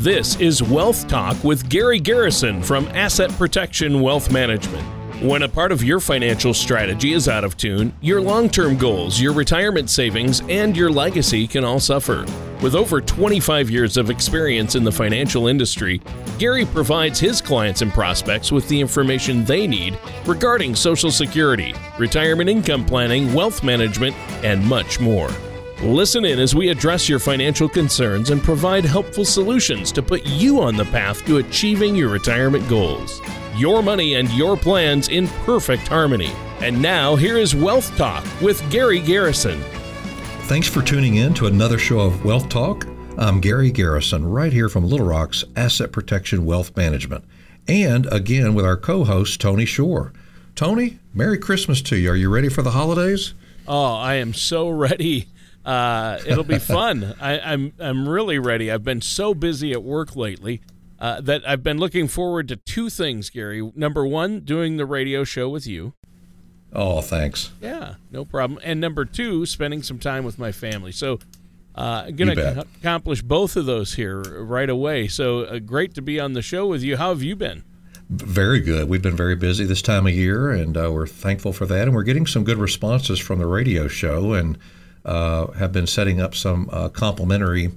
This is Wealth Talk with Gary Garrison from Asset Protection Wealth Management. When a part of your financial strategy is out of tune, your long term goals, your retirement savings, and your legacy can all suffer. With over 25 years of experience in the financial industry, Gary provides his clients and prospects with the information they need regarding Social Security, retirement income planning, wealth management, and much more. Listen in as we address your financial concerns and provide helpful solutions to put you on the path to achieving your retirement goals your money and your plans in perfect harmony. And now, here is Wealth Talk with Gary Garrison. Thanks for tuning in to another show of Wealth Talk. I'm Gary Garrison, right here from Little Rock's Asset Protection Wealth Management, and again with our co host, Tony Shore. Tony, Merry Christmas to you. Are you ready for the holidays? Oh, I am so ready. Uh, it'll be fun. I, I'm I'm really ready. I've been so busy at work lately uh, that I've been looking forward to two things, Gary. Number one, doing the radio show with you. Oh, thanks. Yeah, no problem. And number two, spending some time with my family. So, uh, I'm going to accomplish both of those here right away. So, uh, great to be on the show with you. How have you been? Very good. We've been very busy this time of year, and uh, we're thankful for that. And we're getting some good responses from the radio show, and have been setting up some uh, complimentary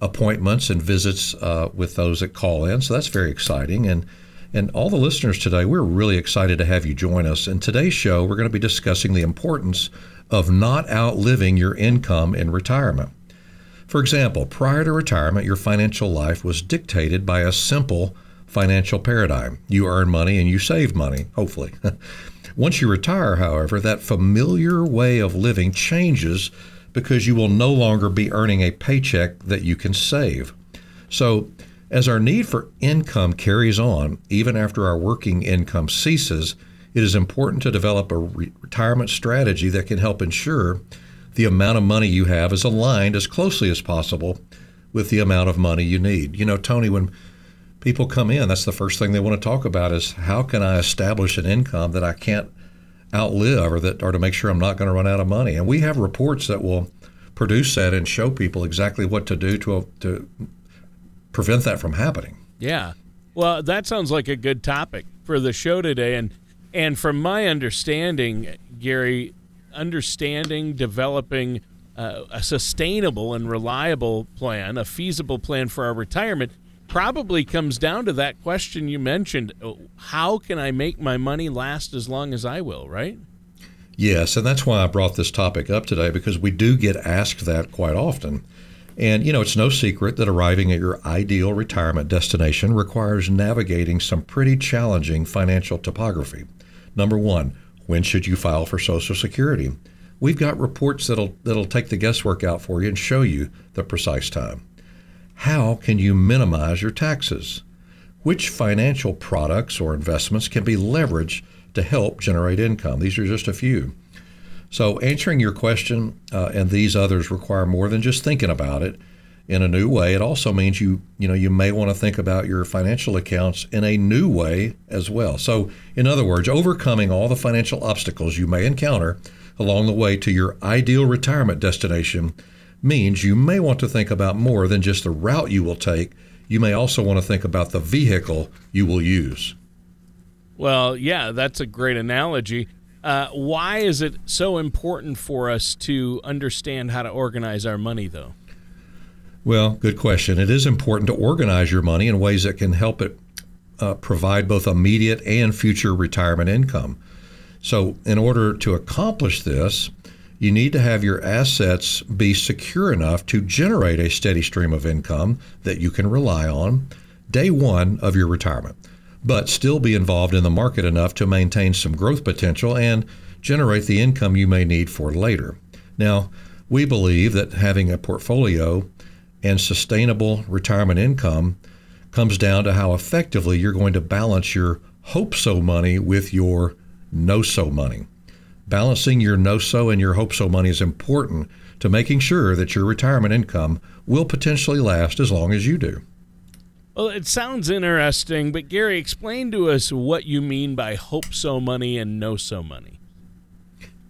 appointments and visits uh, with those that call in. So that's very exciting. And and all the listeners today, we're really excited to have you join us. In today's show, we're going to be discussing the importance of not outliving your income in retirement. For example, prior to retirement, your financial life was dictated by a simple financial paradigm. You earn money and you save money, hopefully. Once you retire, however, that familiar way of living changes because you will no longer be earning a paycheck that you can save. So, as our need for income carries on, even after our working income ceases, it is important to develop a re- retirement strategy that can help ensure the amount of money you have is aligned as closely as possible with the amount of money you need. You know, Tony, when people come in, that's the first thing they want to talk about is how can I establish an income that I can't outlive or that or to make sure I'm not going to run out of money. And we have reports that will produce that and show people exactly what to do to to prevent that from happening. Yeah. Well, that sounds like a good topic for the show today and and from my understanding, Gary, understanding developing uh, a sustainable and reliable plan, a feasible plan for our retirement probably comes down to that question you mentioned uh, how can I make my money last as long as I will, right? Yes, and that's why I brought this topic up today because we do get asked that quite often. And, you know, it's no secret that arriving at your ideal retirement destination requires navigating some pretty challenging financial topography. Number one, when should you file for Social Security? We've got reports that'll, that'll take the guesswork out for you and show you the precise time. How can you minimize your taxes? Which financial products or investments can be leveraged to help generate income? These are just a few. So, answering your question uh, and these others require more than just thinking about it in a new way. It also means you, you know, you may want to think about your financial accounts in a new way as well. So, in other words, overcoming all the financial obstacles you may encounter along the way to your ideal retirement destination means you may want to think about more than just the route you will take. You may also want to think about the vehicle you will use. Well, yeah, that's a great analogy. Uh, why is it so important for us to understand how to organize our money, though? Well, good question. It is important to organize your money in ways that can help it uh, provide both immediate and future retirement income. So, in order to accomplish this, you need to have your assets be secure enough to generate a steady stream of income that you can rely on day one of your retirement, but still be involved in the market enough to maintain some growth potential and generate the income you may need for later. Now, we believe that having a portfolio and sustainable retirement income comes down to how effectively you're going to balance your hope so money with your know so money. Balancing your know so and your hope so money is important to making sure that your retirement income will potentially last as long as you do. Well, it sounds interesting, but Gary, explain to us what you mean by hope so money and know so money.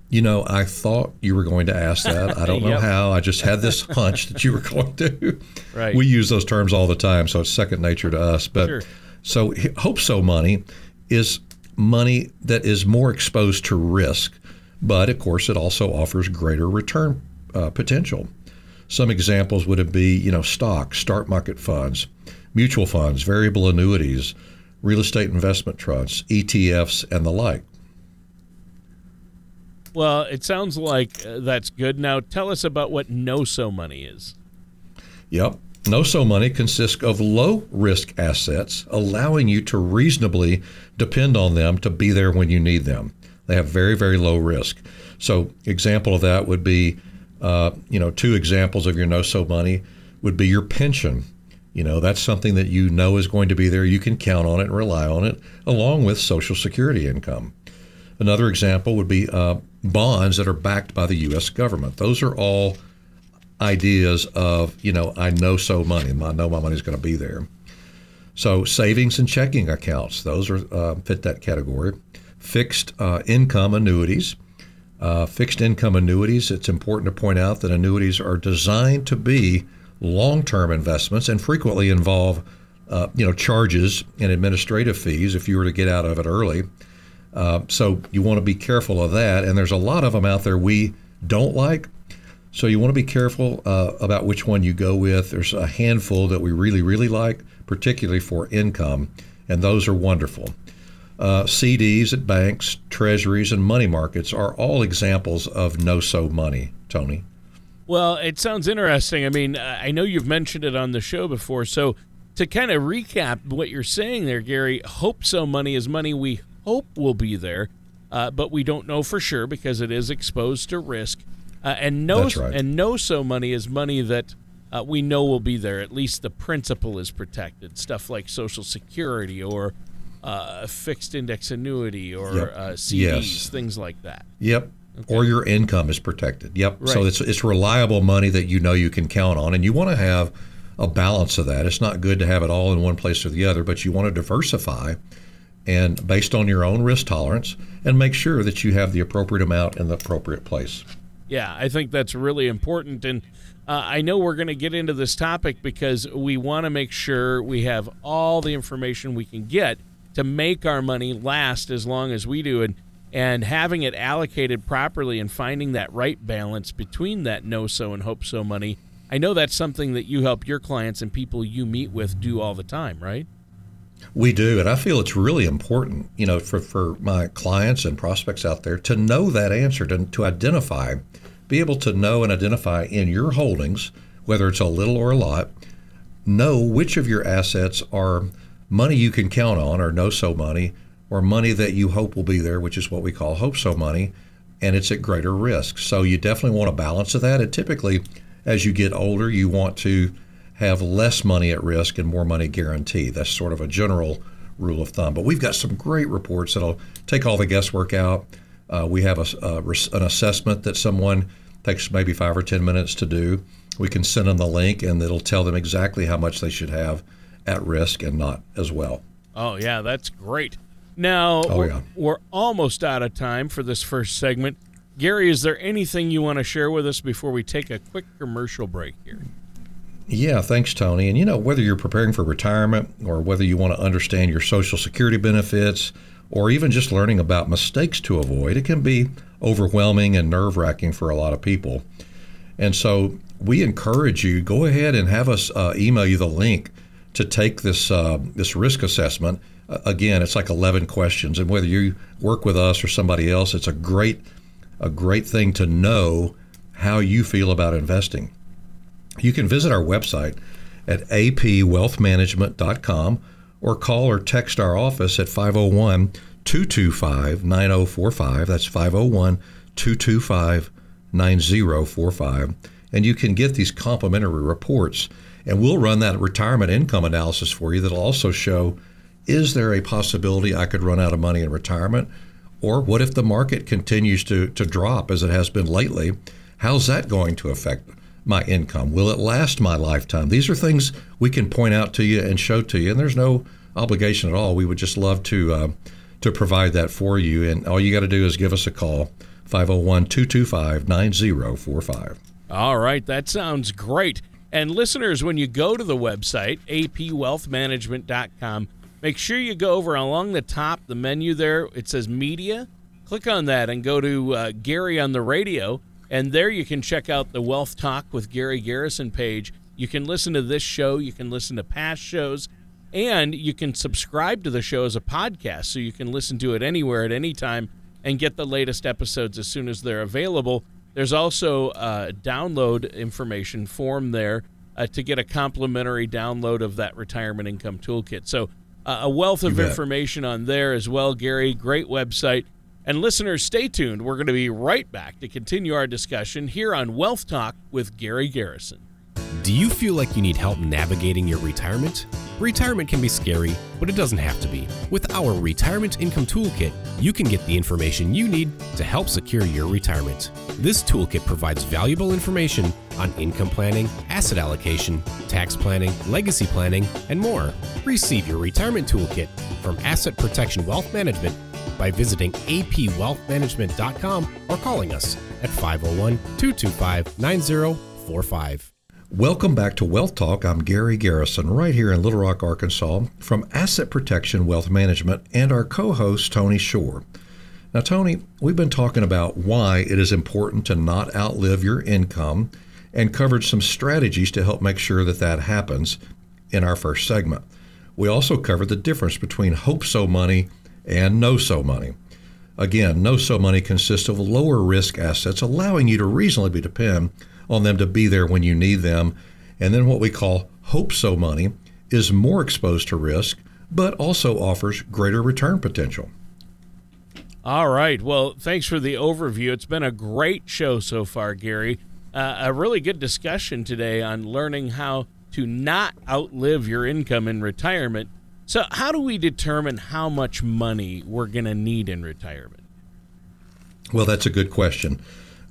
You know, I thought you were going to ask that. I don't know Yep. how. I just had this hunch that you were going to. Right. We use those terms all the time, so it's second nature to us. But Sure. so hope so money is money that is more exposed to risk, but of course it also offers greater return uh, potential. Some examples would be, you know, stocks, stock market funds, mutual funds, variable annuities, real estate investment trusts, ETFs, and the like. Well, it sounds like uh, that's good. Now, tell us about what know so money is. Yep. Know so money consists of low risk assets, allowing you to reasonably depend on them to be there when you need them. They have very, very low risk. So, example of that would be, uh, you know, two examples of your know so money would be your pension. You know, that's something that you know is going to be there. You can count on it and rely on it, along with Social Security income. Another example would be uh, bonds that are backed by the U.S. government. Those are all ideas of, you know, I know so money. I know my money's going to be there. So savings and checking accounts, those are uh, fit that category. Fixed uh, income annuities. Uh, fixed income annuities, it's important to point out that annuities are designed to be long-term investments and frequently involve, uh, you know, charges and administrative fees if you were to get out of it early. Uh, so you want to be careful of that. And there's a lot of them out there we don't like. So you want to be careful uh, about which one you go with. There's a handful that we really, really like, particularly for income, and those are wonderful. Uh, CDs at banks, treasuries, and money markets are all examples of know so money, Tony. Well, it sounds interesting. I mean, I know you've mentioned it on the show before. So, to kind of recap what you're saying there, Gary, hope so money is money we hope will be there, uh, but we don't know for sure because it is exposed to risk. Uh, and no, right. and know so money is money that uh, we know will be there. At least the principal is protected. Stuff like Social Security or uh, fixed index annuity or Yep. uh, CDs, Yes. things like that. Yep. Or your income is protected. Yep. So it's it's reliable money that you know you can count on, and you want to have a balance of that. It's not good to have it all in one place or the other, but you want to diversify, and based on your own risk tolerance, and make sure that you have the appropriate amount in the appropriate place. Yeah, I think that's really important. And uh, I know we're going to get into this topic because we want to make sure we have all the information we can get to make our money last as long as we do. And, and having it allocated properly and finding that right balance between that know so and hope so money. I know that's something that you help your clients and people you meet with do all the time, right? We do, and I feel it's really important, you know, for, for my clients and prospects out there to know that answer, to, to identify, be able to know and identify in your holdings, whether it's a little or a lot, know which of your assets are money you can count on or know so money, or money that you hope will be there, which is what we call hope so money, and it's at greater risk. So you definitely want a balance of that. And typically, as you get older, you want to have less money at risk and more money guaranteed. That's sort of a general rule of thumb. But we've got some great reports that'll take all the guesswork out. Uh, we have a, a an assessment that someone takes maybe five or 10 minutes to do. We can send them the link and it'll tell them exactly how much they should have at risk and not as well. Oh, yeah, that's great. Now, Oh, we're, yeah. we're almost out of time for this first segment. Gary, is there anything you want to share with us before we take a quick commercial break here? Yeah, thanks, Tony. And you know, whether you're preparing for retirement or whether you want to understand your Social Security benefits or even just learning about mistakes to avoid, it can be overwhelming and nerve wracking for a lot of people. And so we encourage you go ahead and have us uh, email you the link to take this uh, this risk assessment. Uh, again, it's like 11 questions, and whether you work with us or somebody else, it's a great a great thing to know how you feel about investing. You can visit our website at apwealthmanagement.com or call or text our office at 501 225 9045. That's 501 225 9045. And you can get these complimentary reports. And we'll run that retirement income analysis for you that'll also show is there a possibility I could run out of money in retirement? Or what if the market continues to, to drop as it has been lately? How's that going to affect my income? Will it last my lifetime? These are things we can point out to you and show to you, and there's no obligation at all. We would just love to uh, to provide that for you. And all you got to do is give us a call, 501 225 9045. All right, that sounds great. And listeners, when you go to the website, apwealthmanagement.com, make sure you go over along the top, the menu there, it says media. Click on that and go to uh, Gary on the radio. And there you can check out the Wealth Talk with Gary Garrison page. You can listen to this show, you can listen to past shows, and you can subscribe to the show as a podcast so you can listen to it anywhere at any time and get the latest episodes as soon as they're available. There's also a download information form there uh, to get a complimentary download of that retirement income toolkit. So, uh, a wealth of information on there as well, Gary. Great website. And listeners, stay tuned. We're going to be right back to continue our discussion here on Wealth Talk with Gary Garrison. Do you feel like you need help navigating your retirement? Retirement can be scary, but it doesn't have to be. With our Retirement Income Toolkit, you can get the information you need to help secure your retirement. This toolkit provides valuable information on income planning, asset allocation, tax planning, legacy planning, and more. Receive your retirement toolkit from Asset Protection Wealth Management by visiting apwealthmanagement.com or calling us at 501 225 9045. Welcome back to Wealth Talk. I'm Gary Garrison, right here in Little Rock, Arkansas, from Asset Protection Wealth Management, and our co host, Tony Shore. Now, Tony, we've been talking about why it is important to not outlive your income and covered some strategies to help make sure that that happens in our first segment. We also covered the difference between hope so money and know so money. Again, know so money consists of lower risk assets, allowing you to reasonably depend on them to be there when you need them. And then what we call hope so money is more exposed to risk, but also offers greater return potential. All right. Well, thanks for the overview. It's been a great show so far, Gary. Uh, a really good discussion today on learning how to not outlive your income in retirement. So, how do we determine how much money we're going to need in retirement? Well, that's a good question.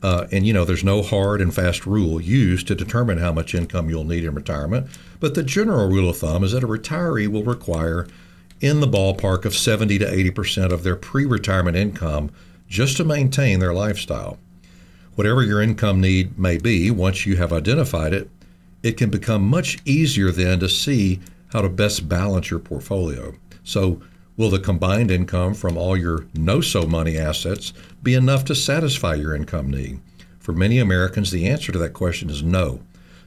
Uh, and you know, there's no hard and fast rule used to determine how much income you'll need in retirement. But the general rule of thumb is that a retiree will require in the ballpark of 70 to 80 percent of their pre-retirement income just to maintain their lifestyle. Whatever your income need may be, once you have identified it, it can become much easier then to see how to best balance your portfolio. So, will the combined income from all your know so money assets be enough to satisfy your income need? For many Americans, the answer to that question is no.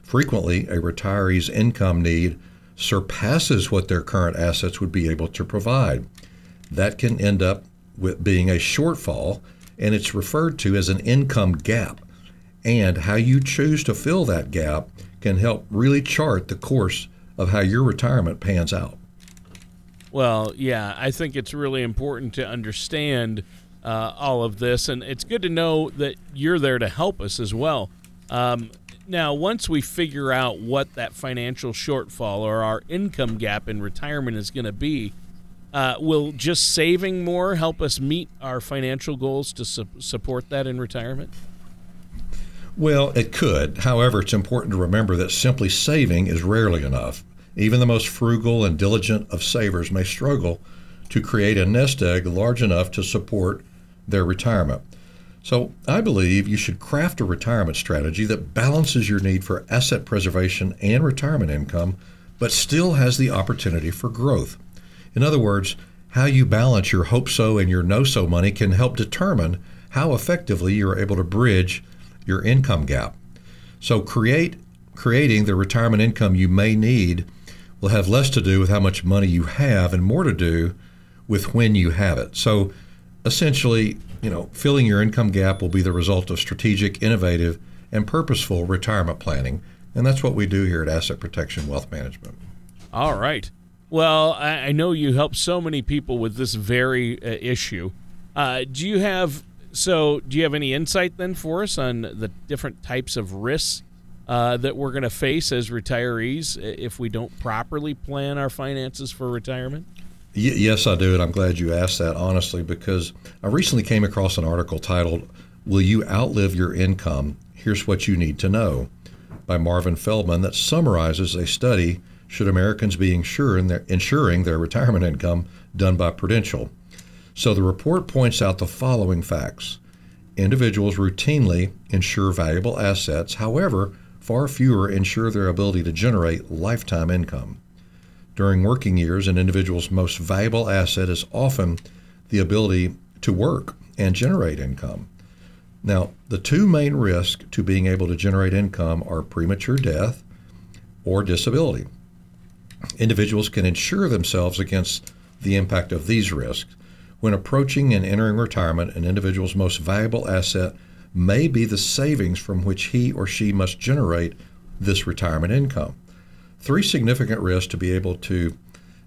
Frequently, a retiree's income need surpasses what their current assets would be able to provide. That can end up with being a shortfall, and it's referred to as an income gap. And how you choose to fill that gap can help really chart the course of how your retirement pans out. Well, yeah, I think it's really important to understand uh, all of this, and it's good to know that you're there to help us as well. Um, now, once we figure out what that financial shortfall or our income gap in retirement is going to be, uh, will just saving more help us meet our financial goals to su- support that in retirement? Well, it could. However, it's important to remember that simply saving is rarely enough. Even the most frugal and diligent of savers may struggle to create a nest egg large enough to support their retirement. So, I believe you should craft a retirement strategy that balances your need for asset preservation and retirement income, but still has the opportunity for growth. In other words, how you balance your hope so and your know so money can help determine how effectively you are able to bridge your income gap. So, create creating the retirement income you may need will have less to do with how much money you have and more to do with when you have it. So essentially, you know, filling your income gap will be the result of strategic, innovative, and purposeful retirement planning. And that's what we do here at Asset Protection Wealth Management. All right. Well, I, know you help so many people with this very uh, issue. Uh, do you have so? Do you have any insight then for us on the different types of risks uh, that we're going to face as retirees if we don't properly plan our finances for retirement? Y- yes, I do, and I'm glad you asked that honestly because I recently came across an article titled "Will You Outlive Your Income? Here's What You Need to Know" by Marvin Feldman that summarizes a study should Americans be insuring their, insuring their retirement income done by Prudential. So the report points out the following facts. individuals routinely insure valuable assets. However, far fewer insure their ability to generate lifetime income. During working years, an individual's most valuable asset is often the ability to work and generate income. Now, the two main risks to being able to generate income are premature death or disability. Individuals can insure themselves against the impact of these risks. When approaching and entering retirement, an individual's most valuable asset may be the savings from which he or she must generate this retirement income. Three significant risks to be able to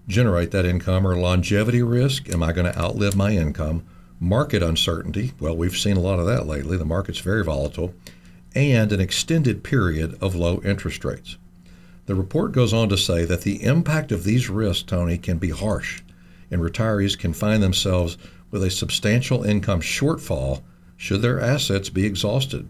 generate that income are longevity risk am I going to outlive my income? Market uncertainty well, we've seen a lot of that lately. The market's very volatile. And an extended period of low interest rates. The report goes on to say that the impact of these risks, Tony, can be harsh, and retirees can find themselves with a substantial income shortfall should their assets be exhausted.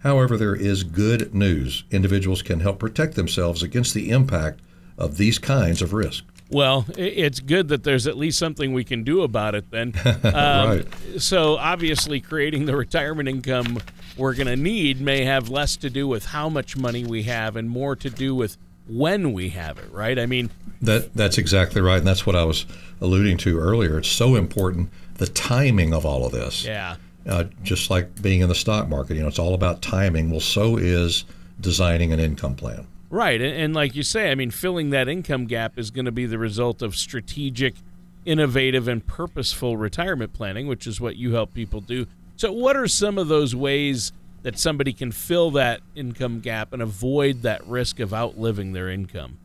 However, there is good news. Individuals can help protect themselves against the impact of these kinds of risk. Well, it's good that there's at least something we can do about it then. Um, right. So, obviously, creating the retirement income we're going to need may have less to do with how much money we have and more to do with when we have it, right? I mean, that that's exactly right, and that's what I was alluding to earlier. It's so important the timing of all of this. Yeah. Uh, just like being in the stock market, you know, it's all about timing. Well, so is designing an income plan. Right, and, and like you say, I mean, filling that income gap is going to be the result of strategic, innovative, and purposeful retirement planning, which is what you help people do. So, what are some of those ways that somebody can fill that income gap and avoid that risk of outliving their income?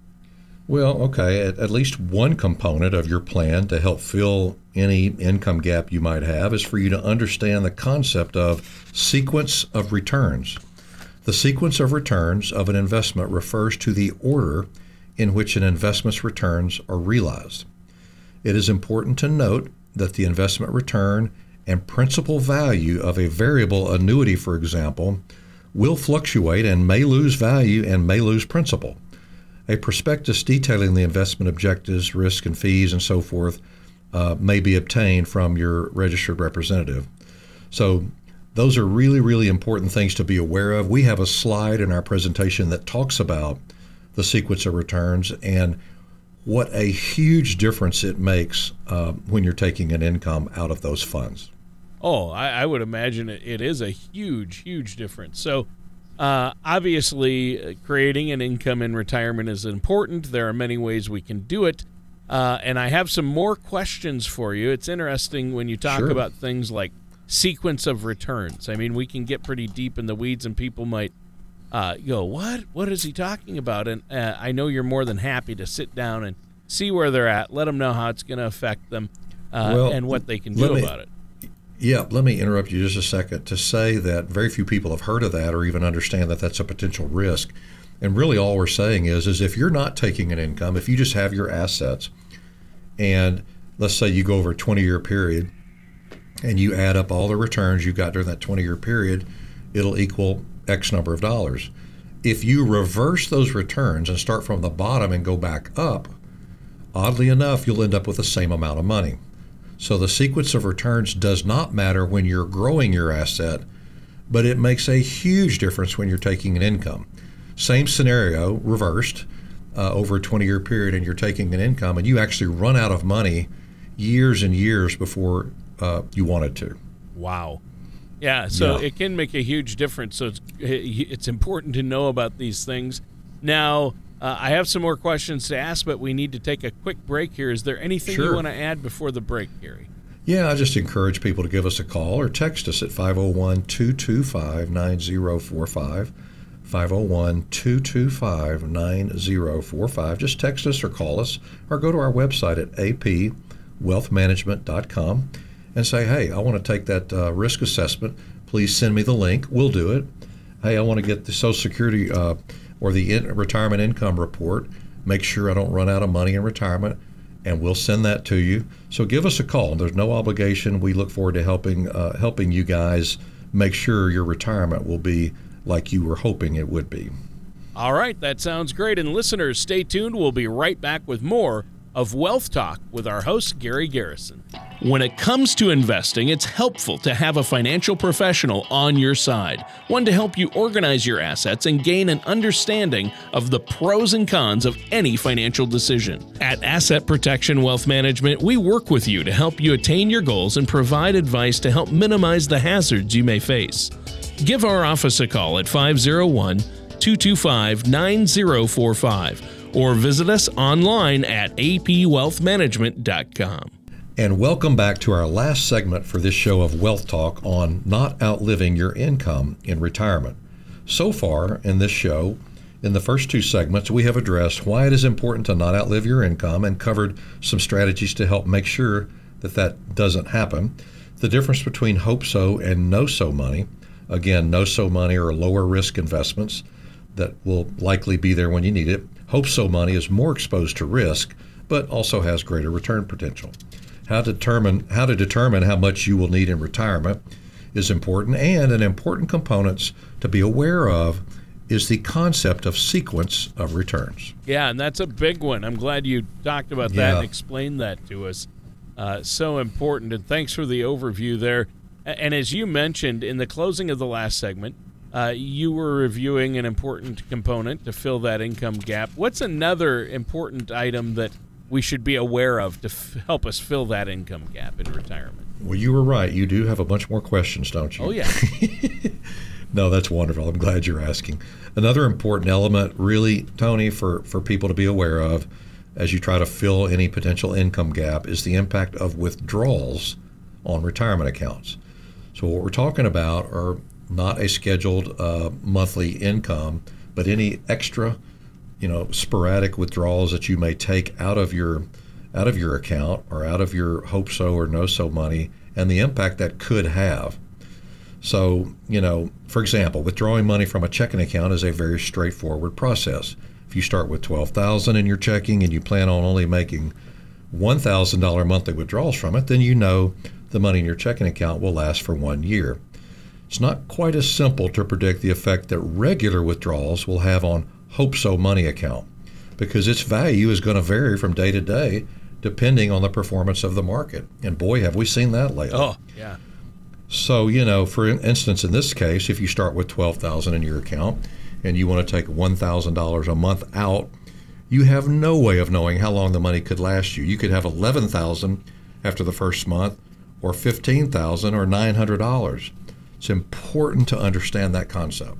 Well, okay, at, at, least one component of your plan to help fill any income gap you might have is for you to understand the concept of sequence of returns. The sequence of returns of an investment refers to the order in which an investment's returns are realized. It is important to note that the investment return and principal value of a variable annuity, for example, will fluctuate and may lose value and may lose principal. A prospectus detailing the investment objectives, risk, and fees, and so forth uh, may be obtained from your registered representative. So, those are really, really important things to be aware of. We have a slide in our presentation that talks about the sequence of returns and what a huge difference it makes uh, when you're taking an income out of those funds. Oh, I, I would imagine it, it is a huge, huge difference. So, uh, obviously, uh, creating an income in retirement is important. There are many ways we can do it. Uh, and I have some more questions for you. It's interesting when you talk sure. about things like sequence of returns. I mean, we can get pretty deep in the weeds, and people might uh, go, "What? What is he talking about?" And uh, I know you're more than happy to sit down and see where they're at, let them know how it's going to affect them, uh, well, and what they can do me, about it. Yeah, let me interrupt you just a second to say that very few people have heard of that or even understand that that's a potential risk. And really, all we're saying is, is if you're not taking an income, if you just have your assets, and let's say you go over a 20-year period, and you add up all the returns you got during that 20-year period, it'll equal X number of dollars. If you reverse those returns and start from the bottom and go back up, oddly enough, you'll end up with the same amount of money. So the sequence of returns does not matter when you're growing your asset, but it makes a huge difference when you're taking an income. Same scenario, reversed uh, over a 20 year period, and you're taking an income, and you actually run out of money years and years before uh, you wanted to. Wow. Yeah, so Yeah. it can make a huge difference. So it's it's important to know about these things. Now, uh, I have some more questions to ask, but we need to take a quick break here. Is there anything you want to add before the break, Gary? Yeah, I just encourage people to give us a call or text us at 501 225 9045. 501 225 9045. Just text us or call us or go to our website at apwealthmanagement.com and say, hey, I want to take that uh, risk assessment. Please send me the link. We'll do it. Hey, I want to get the Social Security uh, or the in- retirement income report. Make sure I don't run out of money in retirement and we'll send that to you. So give us a call. There's no obligation. We look forward to helping uh, helping you guys make sure your retirement will be like you were hoping it would be. All right, that sounds great. And listeners, stay tuned. We'll be right back with more of Wealth Talk with our host, Gary Garrison. When it comes to investing, it's helpful to have a financial professional on your side, one to help you organize your assets and gain an understanding of the pros and cons of any financial decision. At Asset Protection Wealth Management, we work with you to help you attain your goals and provide advice to help minimize the hazards you may face. Give our office a call at 501 225 9045 or visit us online at apwealthmanagement.com. And welcome back to our last segment for this show of Wealth Talk on not outliving your income in retirement. So far in this show, in the first two segments, we have addressed why it is important to not outlive your income and covered some strategies to help make sure that that doesn't happen. The difference between hope so and know so money. Again, know so money are lower risk investments that will likely be there when you need it. Hope so money is more exposed to risk, but also has greater return potential. How to determine how to determine how much you will need in retirement is important, and an important component to be aware of is the concept of sequence of returns. Yeah, and that's a big one. I'm glad you talked about that yeah. and explained that to us. Uh, so important, and thanks for the overview there. And as you mentioned in the closing of the last segment, uh, you were reviewing an important component to fill that income gap. What's another important item that we should be aware of to f- help us fill that income gap in retirement? Well, you were right. You do have a bunch more questions, don't you? Oh, yeah. no, that's wonderful. I'm glad you're asking. Another important element, really, Tony, for, for people to be aware of as you try to fill any potential income gap is the impact of withdrawals on retirement accounts. So, what we're talking about are not a scheduled uh, monthly income, but any extra you know sporadic withdrawals that you may take out of your out of your account or out of your hope so or know so money and the impact that could have. So you know for example withdrawing money from a checking account is a very straightforward process. If you start with 12000 in your checking and you plan on only making $1000 monthly withdrawals from it then you know the money in your checking account will last for one year it's not quite as simple to predict the effect that regular withdrawals will have on Hope So money account because its value is going to vary from day to day depending on the performance of the market. And boy, have we seen that lately. Oh, yeah. So, you know, for instance, in this case, if you start with 12000 in your account and you want to take $1,000 a month out, you have no way of knowing how long the money could last you. You could have 11000 after the first month or 15000 or $900. It's important to understand that concept.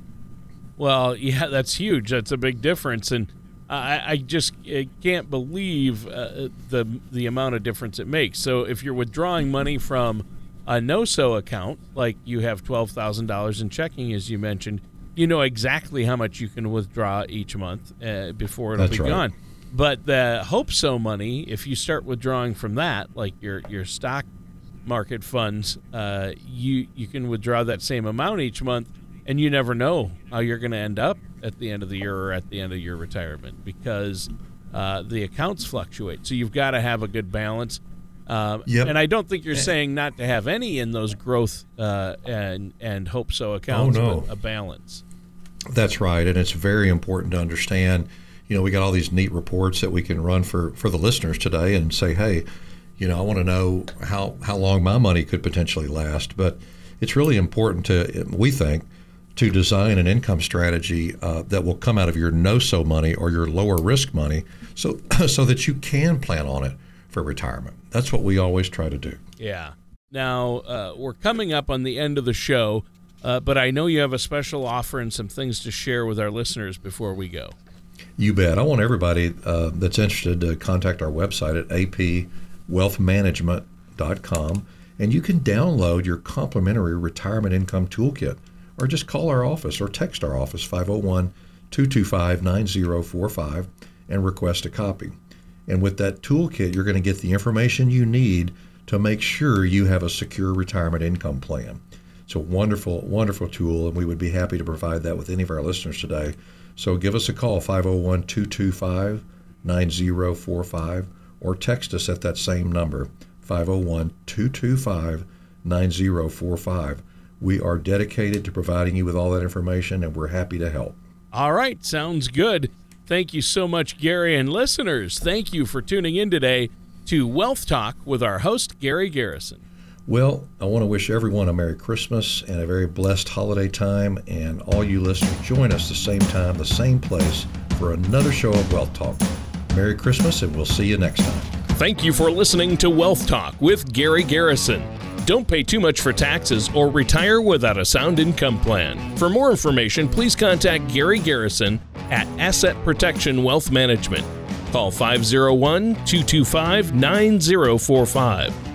Well, yeah, that's huge. That's a big difference, and I, I just I can't believe uh, the the amount of difference it makes. So if you're withdrawing money from a know-so account, like you have twelve thousand dollars in checking, as you mentioned, you know exactly how much you can withdraw each month uh, before it'll that's be right. gone. But the hope so money, if you start withdrawing from that, like your your stock market funds, uh, you you can withdraw that same amount each month and you never know how you're going to end up at the end of the year or at the end of your retirement because uh, the accounts fluctuate. So you've got to have a good balance. Um, yep. And I don't think you're saying not to have any in those growth uh, and and hope so accounts, oh, no. but a balance. That's right, and it's very important to understand. You know, we got all these neat reports that we can run for for the listeners today, and say, hey, you know, I want to know how how long my money could potentially last. But it's really important to we think to design an income strategy uh, that will come out of your know-so money or your lower risk money, so so that you can plan on it for retirement. That's what we always try to do. Yeah. Now uh, we're coming up on the end of the show, uh, but I know you have a special offer and some things to share with our listeners before we go. You bet. I want everybody uh, that's interested to contact our website at apwealthmanagement.com, and you can download your complimentary retirement income toolkit or just call our office or text our office 501 225 9045 and request a copy. And with that toolkit, you're going to get the information you need to make sure you have a secure retirement income plan. It's a wonderful, wonderful tool, and we would be happy to provide that with any of our listeners today. So give us a call, 501 225 9045, or text us at that same number, 501 225 9045. We are dedicated to providing you with all that information, and we're happy to help. All right, sounds good. Thank you so much, Gary. And listeners, thank you for tuning in today. to Wealth Talk with our host, Gary Garrison. Well, I want to wish everyone a Merry Christmas and a very blessed holiday time. And all you listeners, join us the same time, the same place for another show of Wealth Talk. Merry Christmas, and we'll see you next time. Thank you for listening to Wealth Talk with Gary Garrison. Don't pay too much for taxes or retire without a sound income plan. For more information, please contact Gary Garrison at Asset Protection Wealth Management. Call 501 225 9045